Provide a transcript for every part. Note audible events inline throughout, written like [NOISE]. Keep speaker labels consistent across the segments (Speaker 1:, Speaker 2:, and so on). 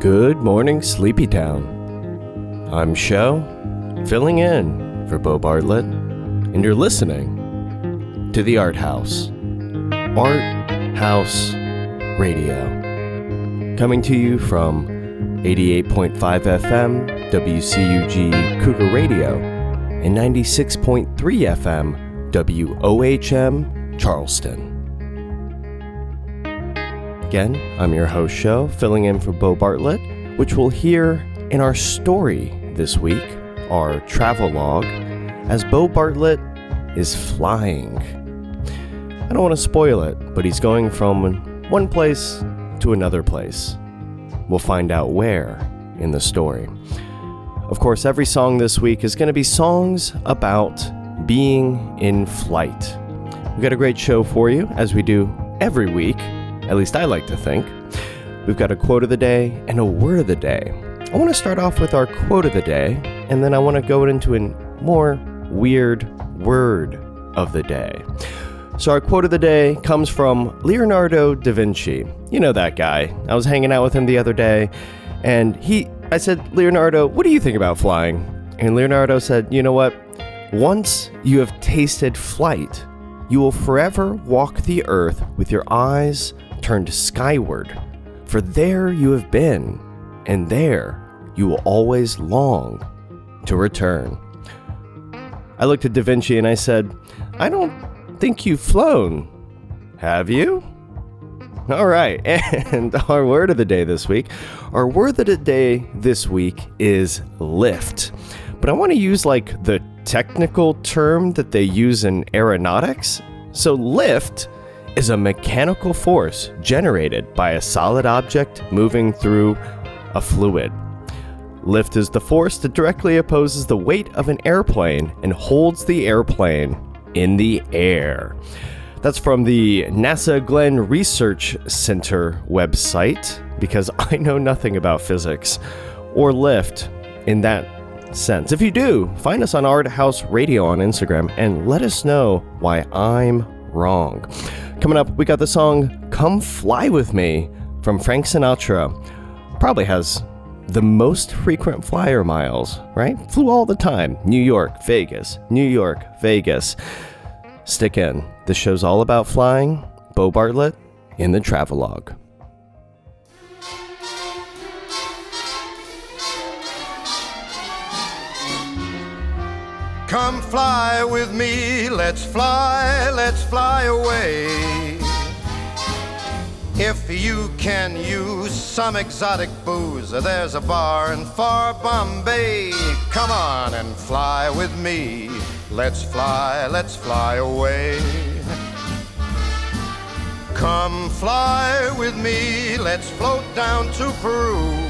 Speaker 1: Good morning, Sleepy Town. I'm Sho, filling in for Bo Bartlett, and you're listening to the ArtHaus. Art House Radio. Coming to you from 88.5 FM, WCUG Cougar Radio, and 96.3 FM, WOHM Charleston. Again, I'm your host, Sho, filling in for Bo Bartlett, which we'll hear in our story this week, our travelogue, as Bo Bartlett is flying. I don't want to spoil it, but he's going from one place to another place. We'll find out where in the story. Of course, every song this week is going to be songs about being in flight. We've got a great show for you, as we do every week. At least I like to think. We've got a quote of the day and a word of the day. I want to start off with our quote of the day, and then I want to go into a more weird word of the day. So, our quote of the day comes from Leonardo da Vinci. You know that guy. I was hanging out with him the other day, and he, I said, Leonardo, what do you think about flying? And Leonardo said, You know what? Once you have tasted flight, you will forever walk the earth with your eyes turned skyward, for there you have been, and there you will always long to return. I looked at Da Vinci and I said, I don't think you've flown. Have you? All right, [LAUGHS] and our word of the day this week, our word of the day this week is lift. But I want to use like the technical term that they use in aeronautics. So, lift is a mechanical force generated by a solid object moving through a fluid. Lift is the force that directly opposes the weight of an airplane and holds the airplane in the air. That's from the NASA Glenn Research Center website because [LAUGHS] I know nothing about physics or lift in that sense. If you do, find us on ArtHaus Radio on Instagram and let us know why I'm wrong. Coming up, we got the song Come Fly With Me from Frank Sinatra. Probably has the most frequent flyer miles, right? Flew all the time. New York, Vegas, New York, Vegas. Stick in. This show's all about flying. Bo Bartlett in the Travelogue.
Speaker 2: Come fly with me, let's fly, let's fly away. If you can use some exotic booze, there's a bar in far Bombay. Come on and fly with me. Let's fly, let's fly away. Come fly with me, let's float down to Peru.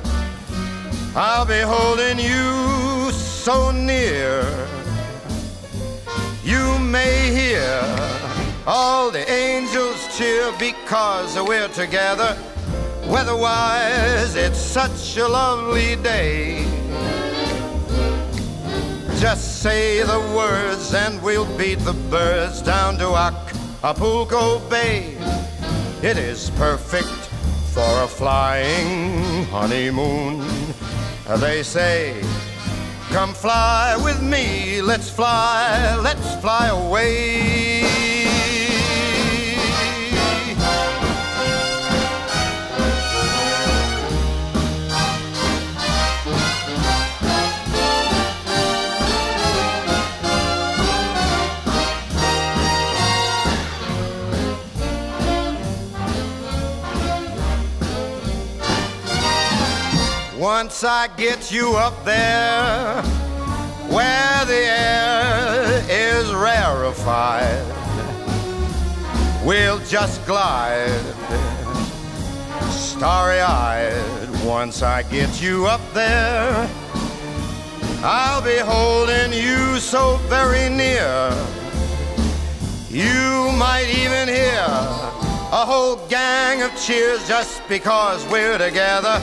Speaker 2: I'll be holding you so near. You may hear all the angels cheer because we're together. Weatherwise, it's such a lovely day. Just say the words and we'll beat the birds down to Acapulco Bay. It is perfect for a flying honeymoon. Uh, they say, Come fly with me, let's fly, let's fly away. Once I get you up there where the air is rarefied, we'll just glide starry eyed. Once I get you up there, I'll be holding you so very near. You might even hear a whole gang of cheers just because we're together.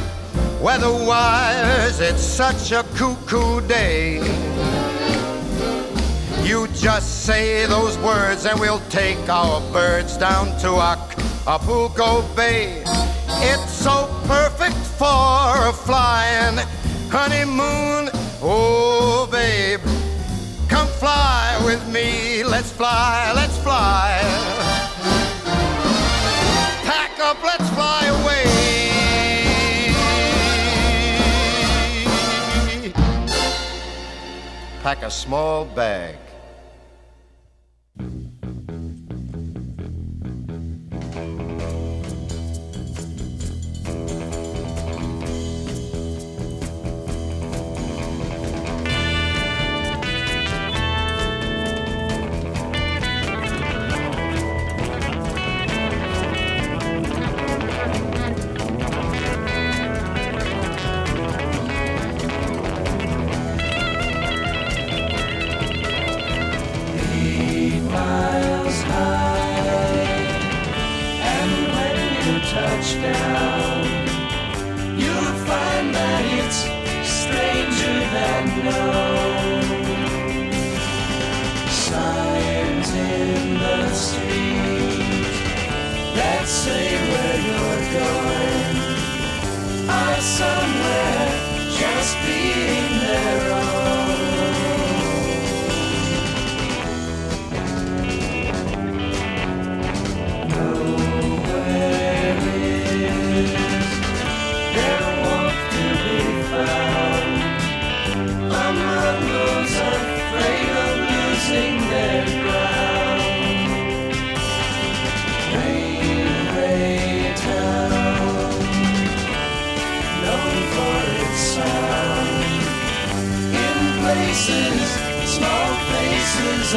Speaker 2: Weatherwise, it's such a cuckoo day. You just say those words and we'll take our birds down to Acapulco Bay. It's so perfect for a flying honeymoon. Oh, babe, come fly with me. Let's fly, let's Pack a small bag.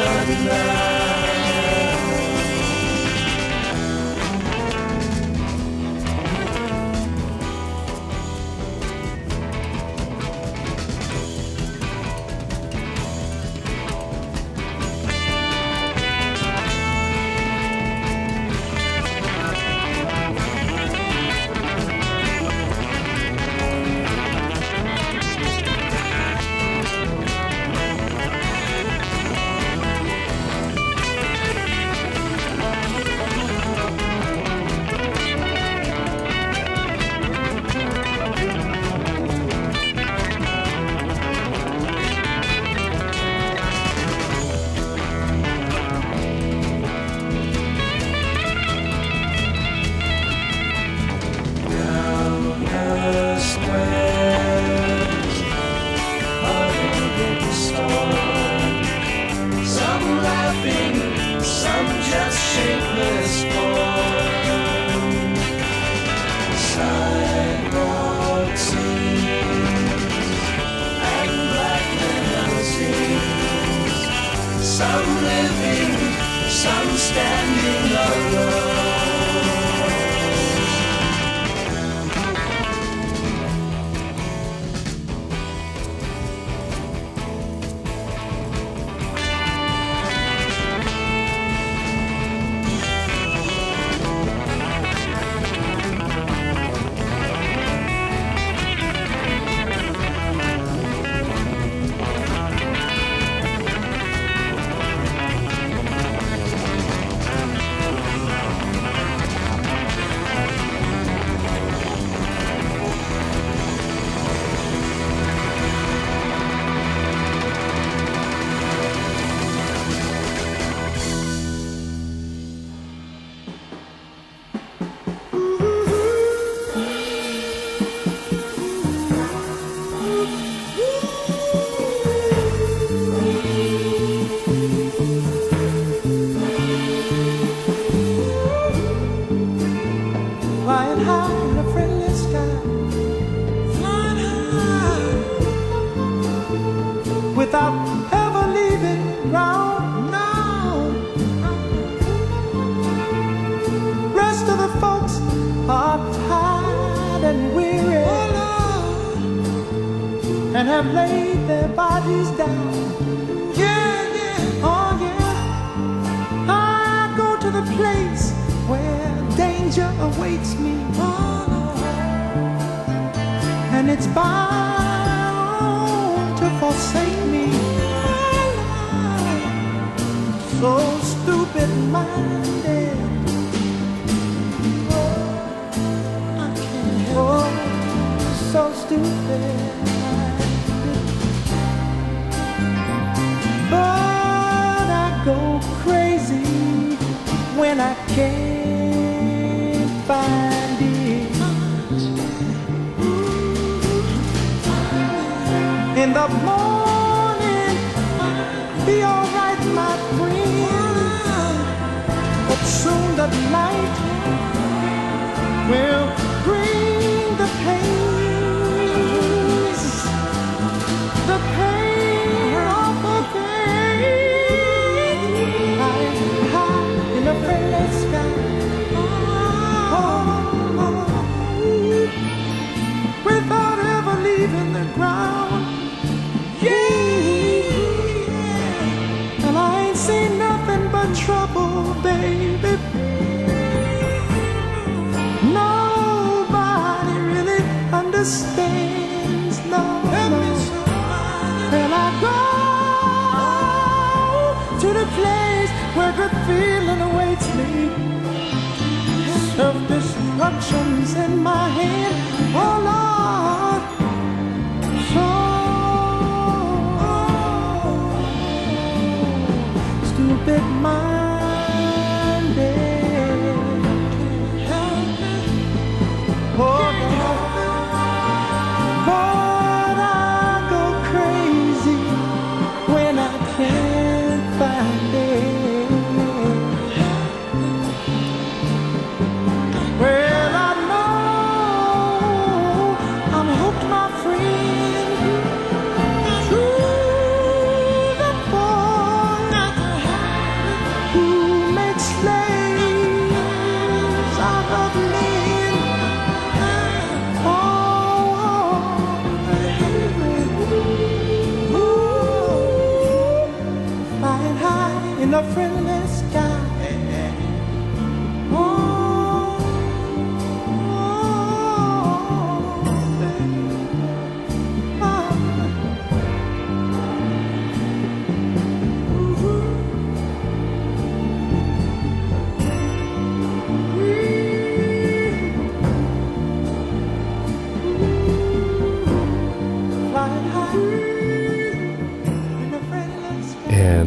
Speaker 3: Places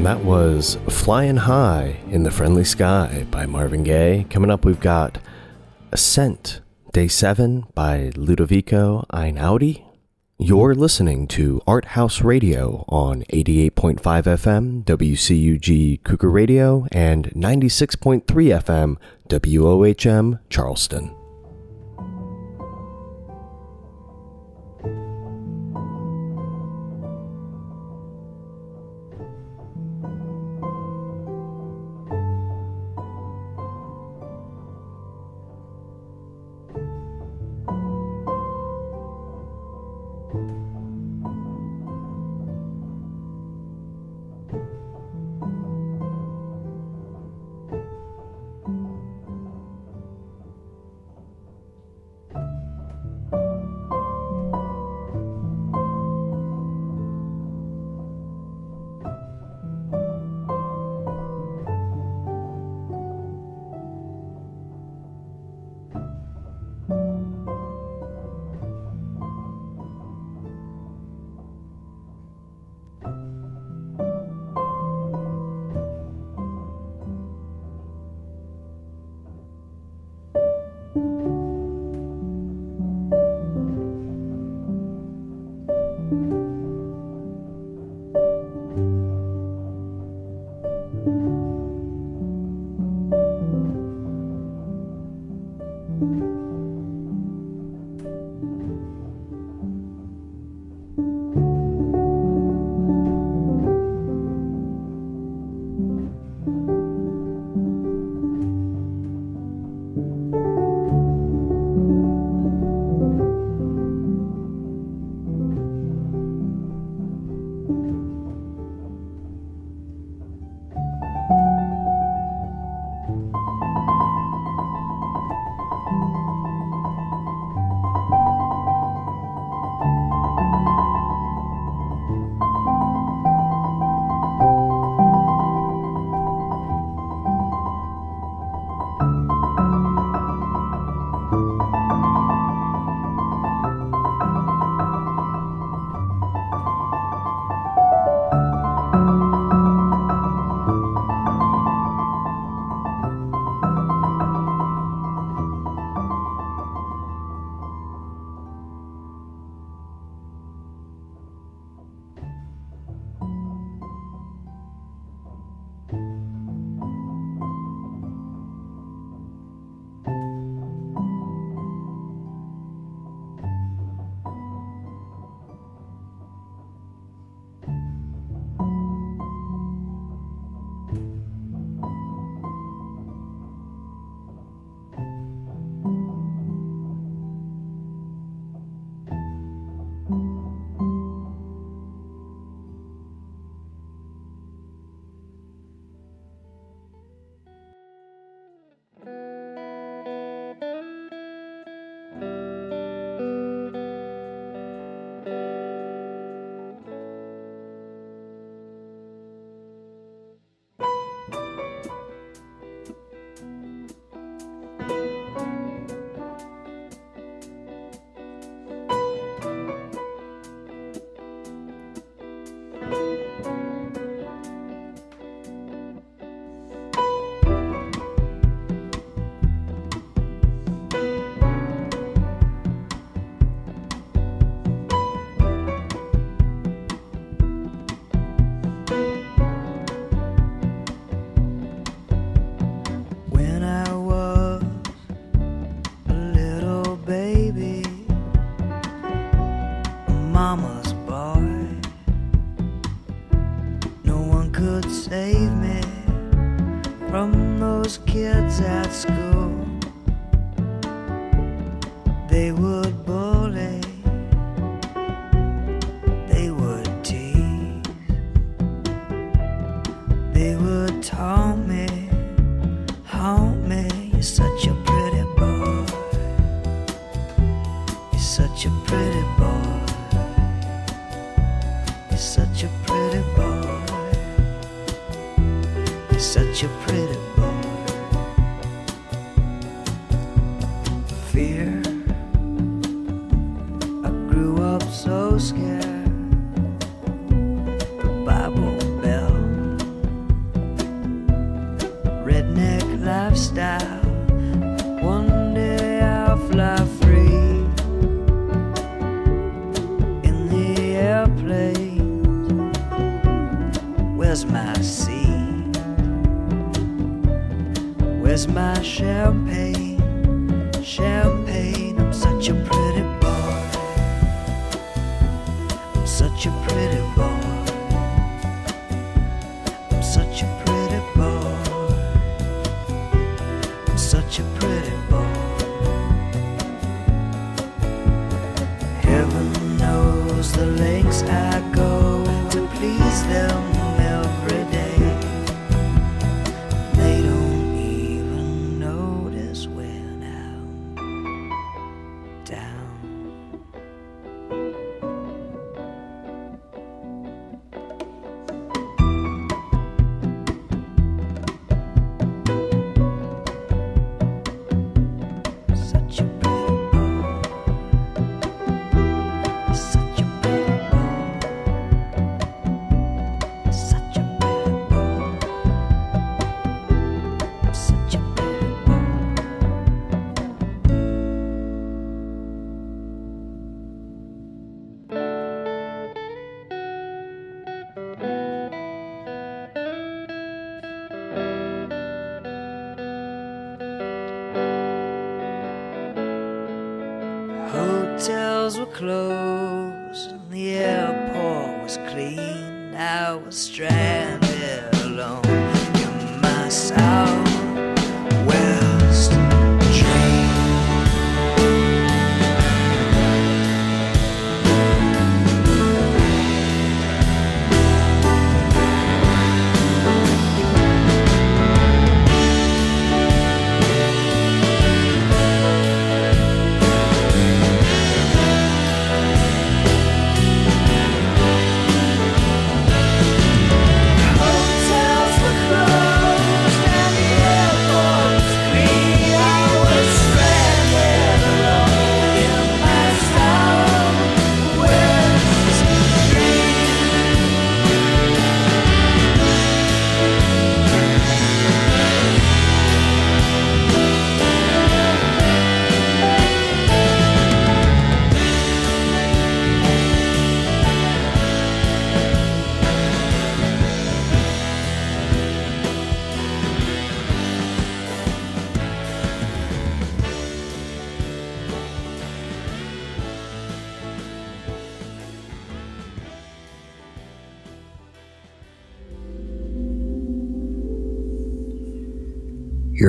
Speaker 4: And
Speaker 1: that was Flying High in the Friendly Sky by Marvin Gaye. Coming up, we've got Ascent, Day 7 by Ludovico Einaudi. You're listening to ArtHaus Radio on 88.5 FM, WCUG Cougar Radio, and 96.3 FM, WOHM Charleston.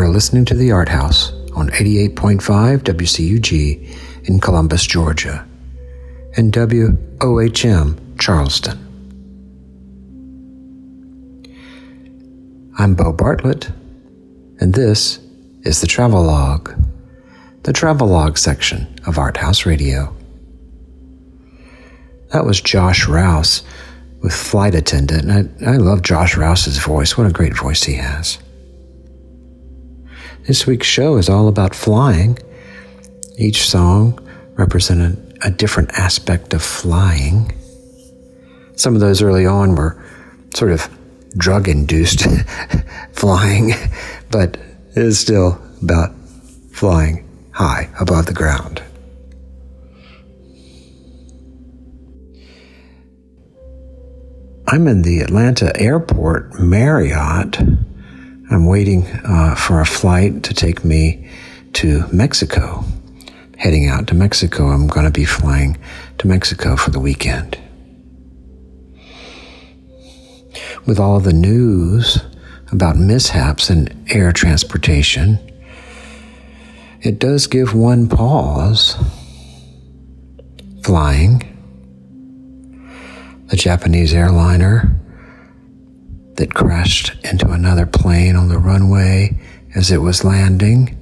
Speaker 5: You're
Speaker 6: listening to The ArtHaus on 88.5 WCUG in Columbus, Georgia, and WOHM Charleston. I'm Bo Bartlett, and this is the Travelogue, the Travelogue section of ArtHaus Radio. That was Josh Rouse with Flight Attendant, and I, I love Josh Rouse's voice. What a great voice he has. This week's show is all about flying. Each song represented a different aspect of flying. Some of those early on were sort of drug induced [LAUGHS] flying, but it is still about flying high above the ground. I'm in the Atlanta airport Marriott. I'm waiting uh, for a flight to take me to Mexico. Heading out to Mexico. I'm going to be flying to Mexico for the weekend. with all the news about mishaps in air transportation, it does give one pause. Flying, the Japanese airliner that crashed into another plane on the runway as it was landing,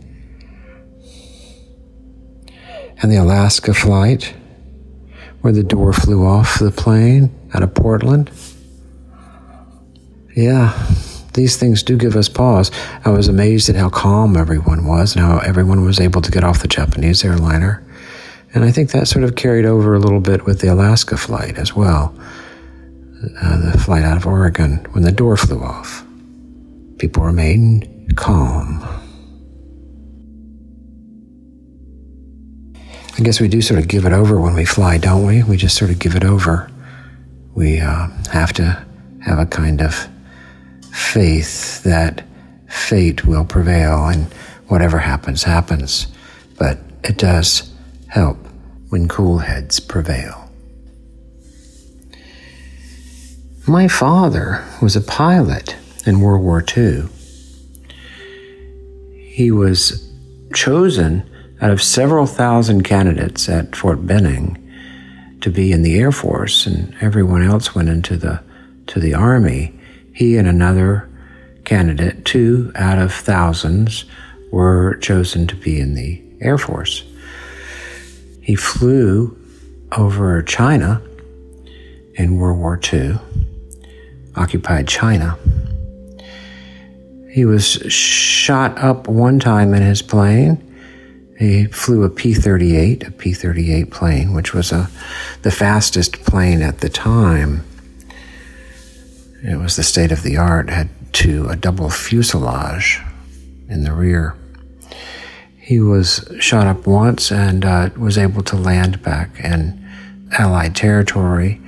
Speaker 6: and the Alaska flight where the door flew off the plane out of Portland. Yeah, these things do give us pause. I was amazed at how calm everyone was and how everyone was able to get off the Japanese airliner. And I think that sort of carried over a little bit with the Alaska flight as well. Uh, the flight out of Oregon when the door flew off. People remained calm. I guess we do sort of give it over when we fly, don't we? We just sort of give it over. We uh, have to have a kind of faith that fate will prevail and whatever happens, happens. But it does help when cool heads prevail. My father was a pilot in World War II. He was chosen out of several thousand candidates at Fort Benning to be in the Air Force, and everyone else went into the to the Army. He and another candidate, two out of thousands, were chosen to be in the Air Force. He flew over China in World War II, occupied China. He was shot up one time in his plane he flew a P 38, a P 38 plane, which was a, the fastest plane at the time. It was the state of the art, had to a double fuselage in the rear. He was shot up once and uh, was able to land back in Allied territory.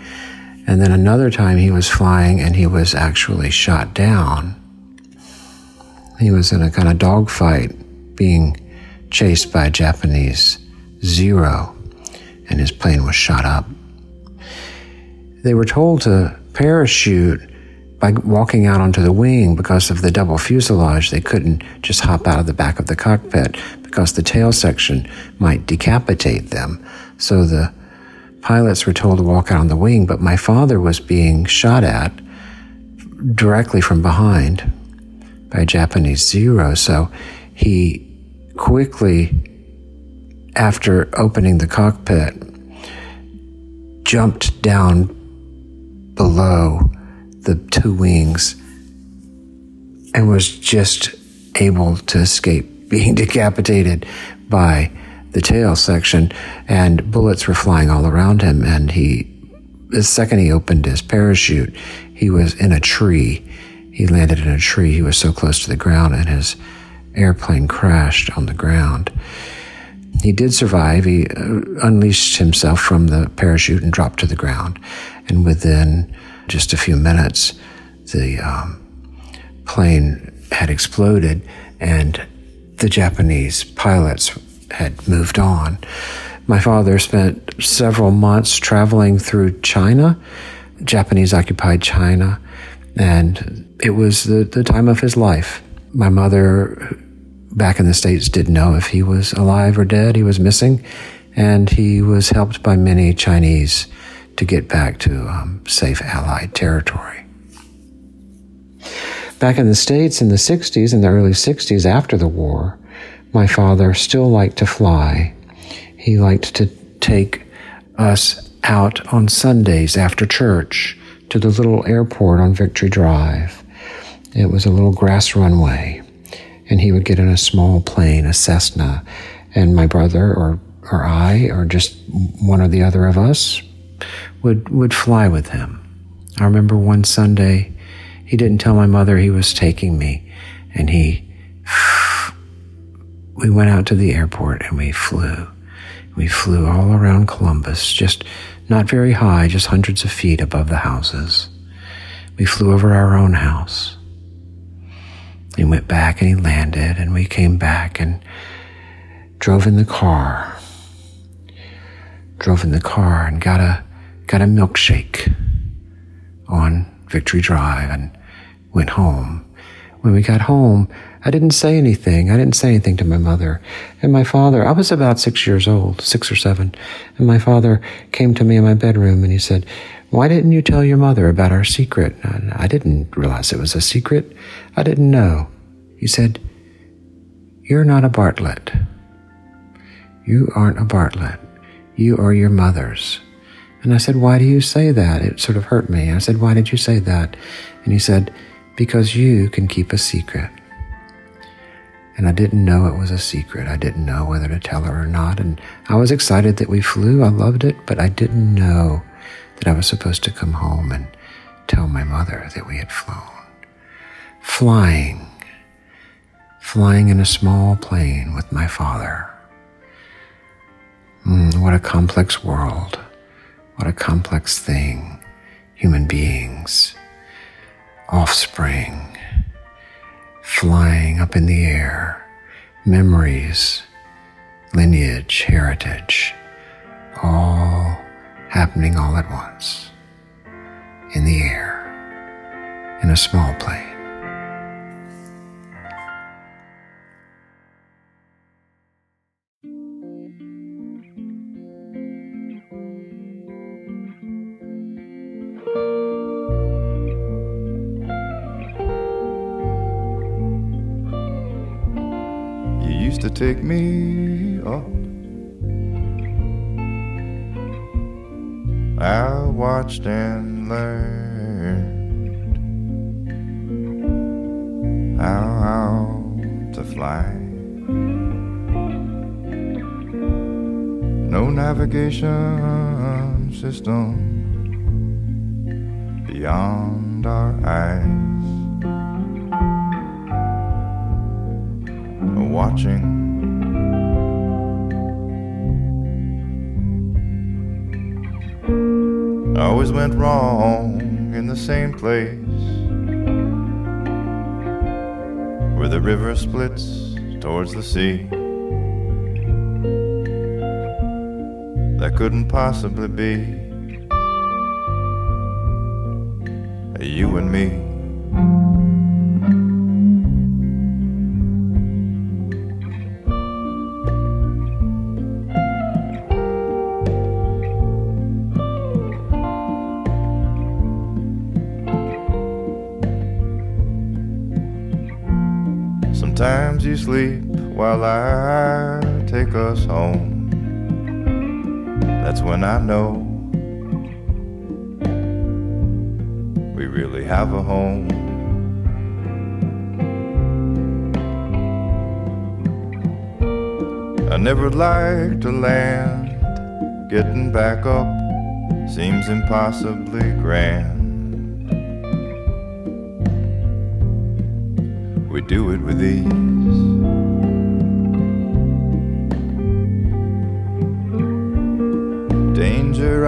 Speaker 6: And then another time he was flying and he was actually shot down. He was in a kind of dogfight being chased by a Japanese Zero, and his plane was shot up. They were told to parachute by walking out onto the wing because of the double fuselage. They couldn't just hop out of the back of the cockpit because the tail section might decapitate them. So the pilots were told to walk out on the wing, but my father was being shot at directly from behind by a Japanese Zero. So he quickly, after opening the cockpit, jumped down below the two wings and was just able to escape being [LAUGHS] decapitated by the tail section and bullets were flying all around him and he the second he opened his parachute he was in a tree he landed in a tree he was so close to the ground and his airplane crashed on the ground. He did survive. He uh, unleashed himself from the parachute and dropped to the ground. And within just a few minutes, the um, plane had exploded and the Japanese pilots had moved on. My father spent several months traveling through China, Japanese occupied China, and it was the, the time of his life. My mother, back in the States didn't know if he was alive or dead. He was missing, and he was helped by many Chinese to get back to um, safe Allied territory. Back in the States in the 60s, in the early 60s after the war, my father still liked to fly. He liked to take us out on Sundays after church to the little airport on Victory Drive. It was a little grass runway and he would get in a small plane, a Cessna, and my brother or or I or just one or the other of us would would fly with him. I remember one Sunday he didn't tell my mother he was taking me and he we went out to the airport and we flew. We flew all around Columbus, just not very high, just hundreds of feet above the houses. We flew over our own house. He went back and he landed, and we came back and drove in the car. Drove in the car and got a got a milkshake on Victory Drive and went home. When we got home, I didn't say anything. I didn't say anything to my mother. And my father, I was about six years old, six or seven. And my father came to me in my bedroom and he said, Why didn't you tell your mother about our secret? And I didn't realize it was a secret. I didn't know. He said, You're not a Bartlett. You aren't a Bartlett. You are your mother's. And I said, Why do you say that? It sort of hurt me. I said, Why did you say that? And he said, Because you can keep a secret. And I didn't know it was a secret. I didn't know whether to tell her or not. And I was excited that we flew. I loved it, but I didn't know that I was supposed to come home and tell my mother that we had flown. Flying. Flying in a small plane with my father. Mm, what a complex world. What a complex thing. Human beings. Offspring flying up in the air, memories, lineage, heritage, all happening all at once. In the air, in a small plane.
Speaker 7: Take me up. I watched and learned how to fly. No navigation system beyond our eyes. watching. Always went wrong in the same place where the river splits towards the sea. That couldn't possibly be you and me. While I take us home. That's when I know we really have a home. I never like to land, getting back up seems impossibly grand. We do it with ease.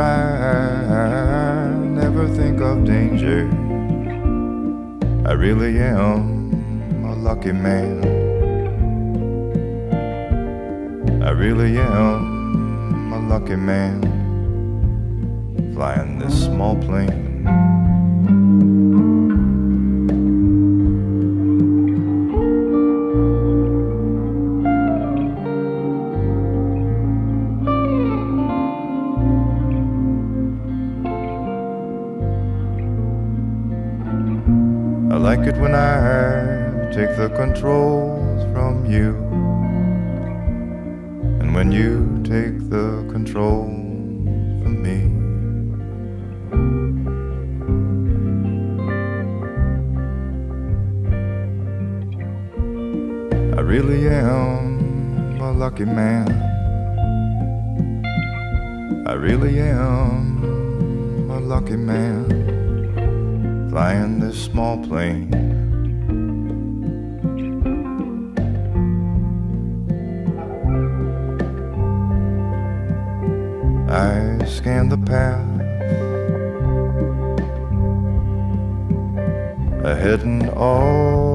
Speaker 7: I never think of danger. I really am a lucky man. I really am a lucky man flying this small plane. Am a lucky man flying this small plane. I scan the path ahead and all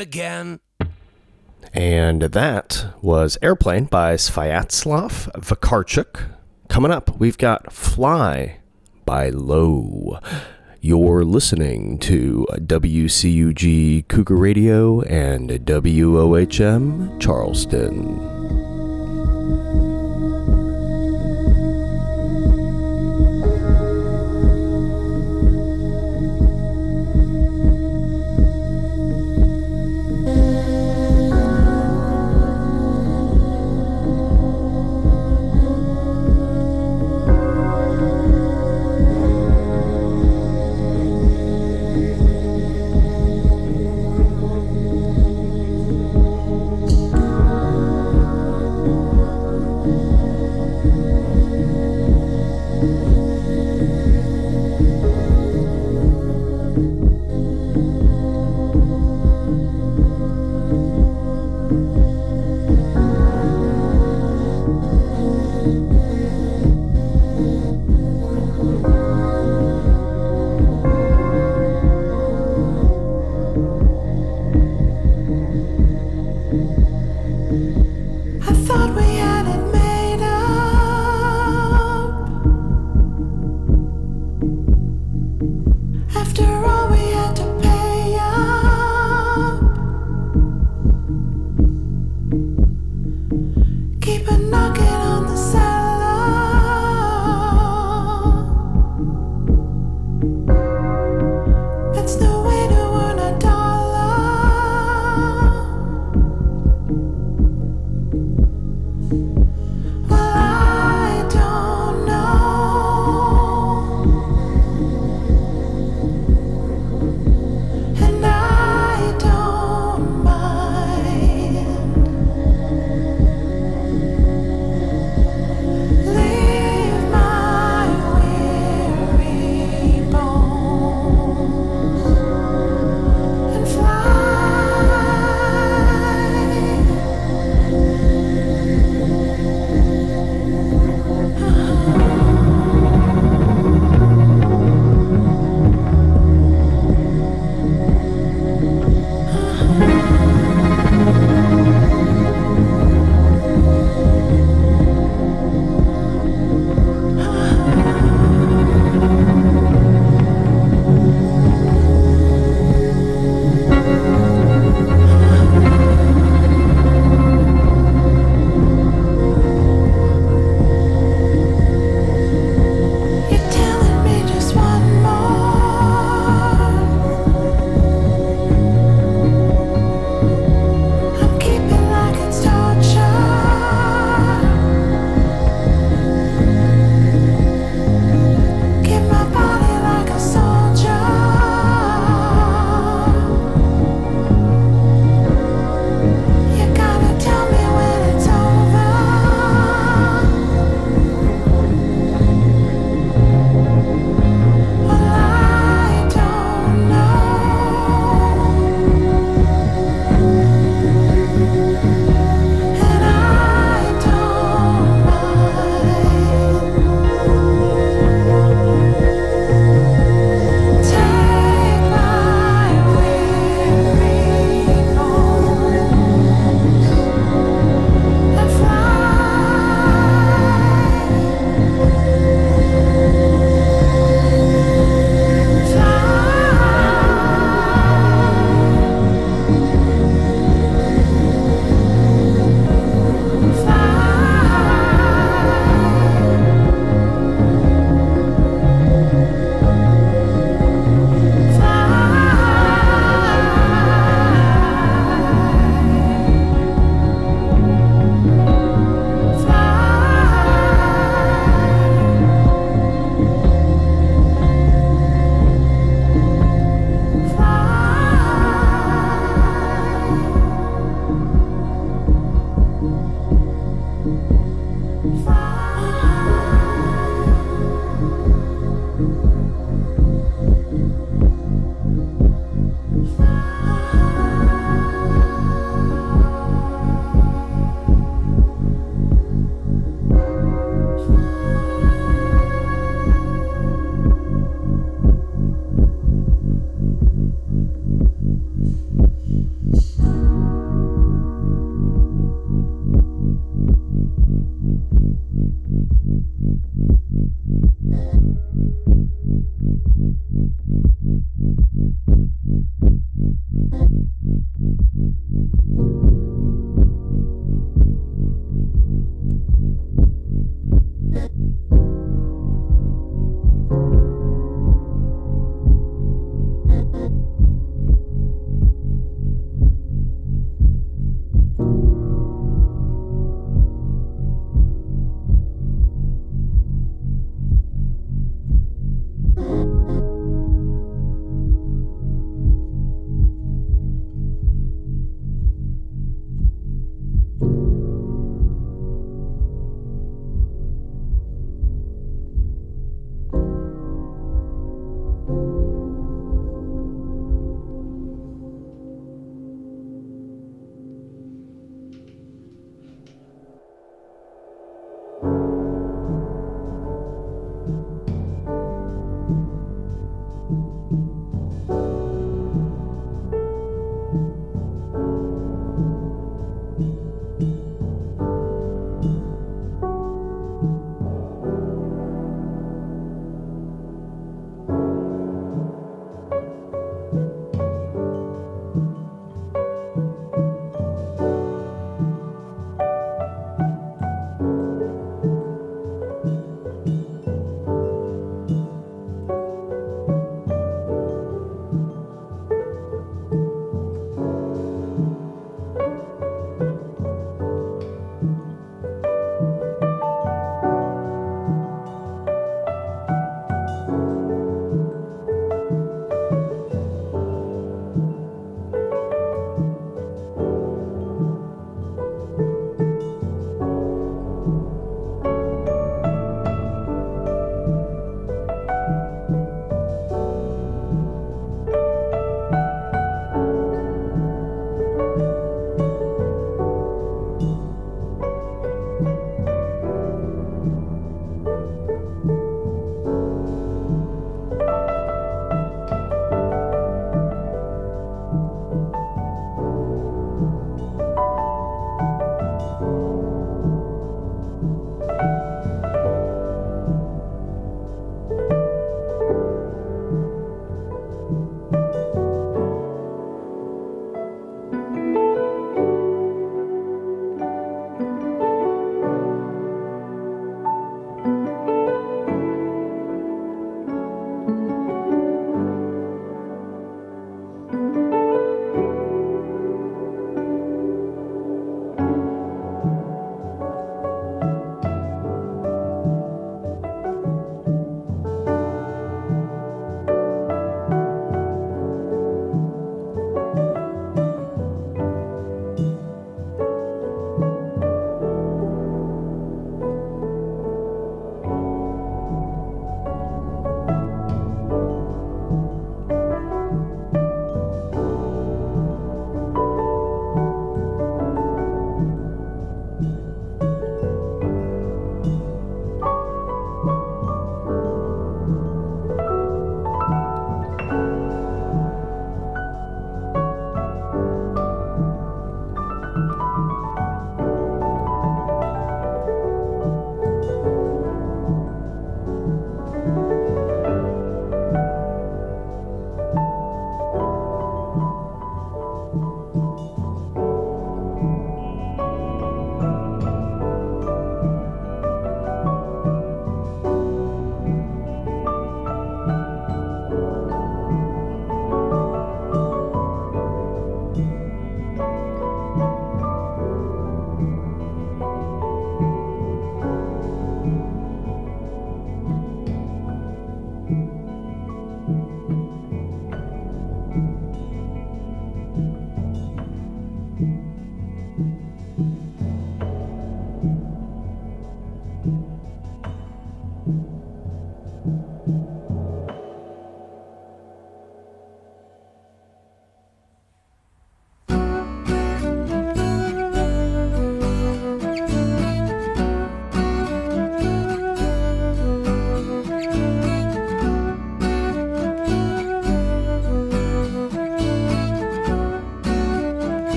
Speaker 8: again. And
Speaker 9: that was Airplane by Sviatoslav Vakarchuk. Coming up, we've got Fly by Low. You're listening to WCUG Cougar Radio and WOHM Charleston.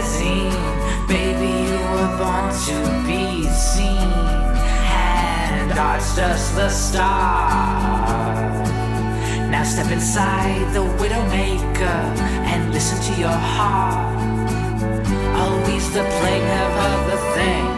Speaker 10: Magazine. Baby, you were born to be seen. And art's just the start. Now step inside the Widowmaker and listen to your heart. Always the plague, never other thing.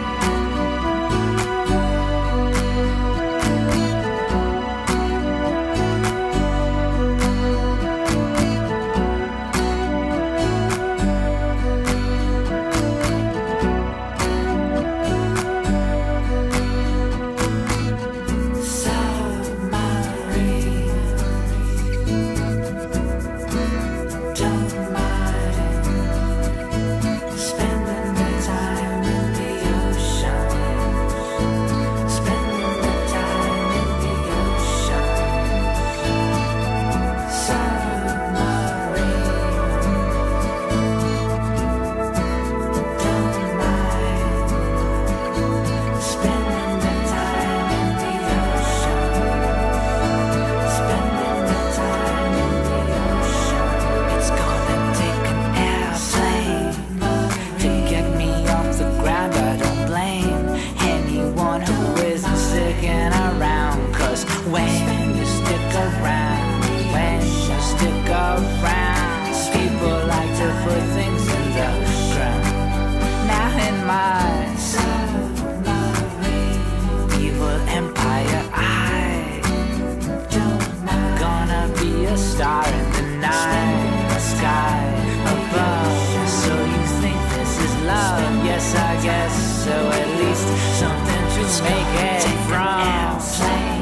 Speaker 10: At least something to make it from.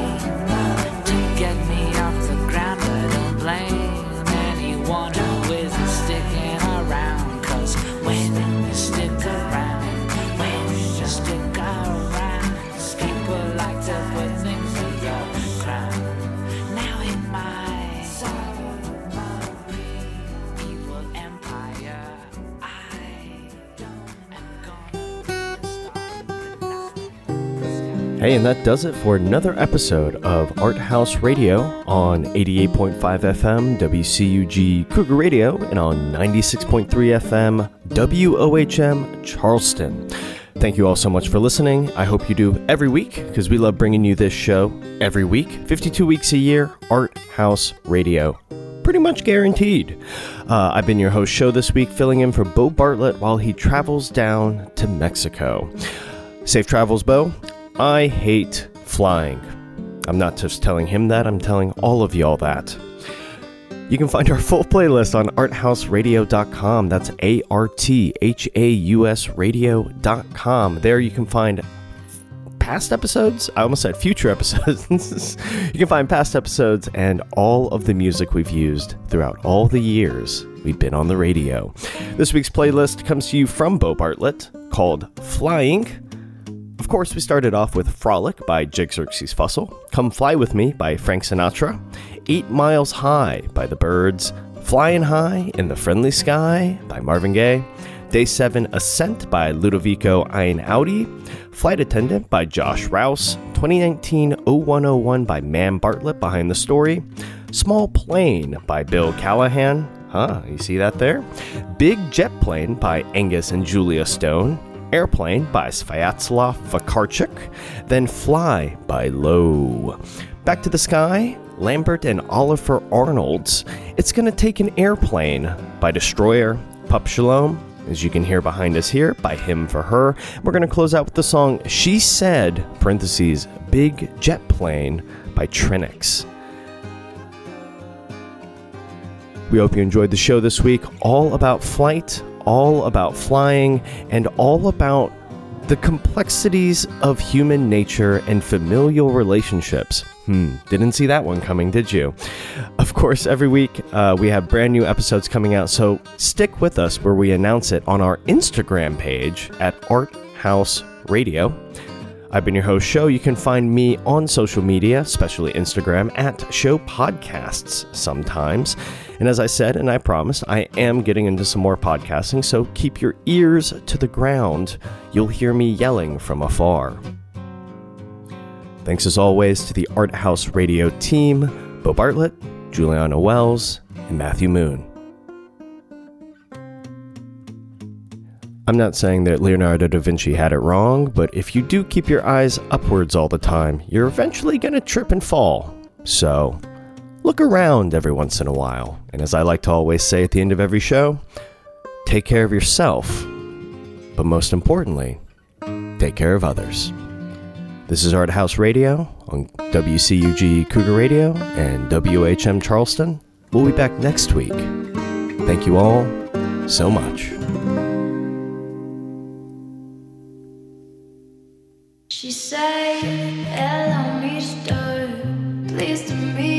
Speaker 1: Hey, and that does it for another episode of ArtHaus Radio on 88.5 FM WCUG Cougar Radio and on 96.3 FM WOHM Charleston. Thank you all so much for listening. I hope you do every week because we love bringing you this show every week. 52 weeks a year, Art House Radio. Pretty much guaranteed. Uh, I've been your host show this week, filling in for Bo Bartlett while he travels down to Mexico. Safe travels, Bo. I hate flying. I'm not just telling him that, I'm telling all of y'all that. You can find our full playlist on arthouseradio.com. That's A R T H A U S radio.com. There you can find past episodes. I almost said future episodes. [LAUGHS] you can find past episodes and all of the music we've used throughout all the years we've been on the radio. This week's playlist comes to you from Bo Bartlett called Flying. Of course, we started off with Frolic by Jigxerxes Fussell, Come Fly With Me by Frank Sinatra, Eight Miles High by The Byrds, Flying High in the Friendly Sky by Marvin Gaye, Day 7 Ascent by Ludovico Einaudi, Flight Attendant by Josh Rouse, 2019 0101 by Man Bartlett Behind the Story, Small Plane by Bill Callahan, huh, you see that there? Big Jet Plane by Angus and Julia Stone, Airplane by Sviatoslav Vakarchuk, then Fly by Low. Back to the Sky, Lambert and Oliver Arnold's It's Gonna Take an Airplane by Destroyer, Pup Shalom, as you can hear behind us here, by Him for Her. We're gonna close out with the song She Said, parentheses, Big Jet Plane by Trinix. We hope you enjoyed the show this week. All about flight, all about flying, and all about The complexities of human nature and familial relationships. Hmm, didn't see that one coming, did you? Of course, every week uh, we have brand new episodes coming out, so stick with us where we announce it on our Instagram page at Art House Radio. I've been your host, Show. You can find me on social media, especially Instagram, at Show Podcasts sometimes. And as I said, and I promise, I am getting into some more podcasting, so keep your ears to the ground. You'll hear me yelling from afar. Thanks as always to the ArtHaus Radio team, Bo Bartlett, Juliana Wells, and Matthew Moon. I'm not saying that Leonardo da Vinci had it wrong, but if you do keep your eyes upwards all the time, you're eventually going to trip and fall. So, look around every once in a while. And as I like to always say at the end of every show, take care of yourself. But most importantly, take care of others. This is ArtHaus Radio on WCUG Cougar Radio and WHM Charleston. We'll be back next week. Thank you all so much.
Speaker 11: She said, Hello, mister. To meet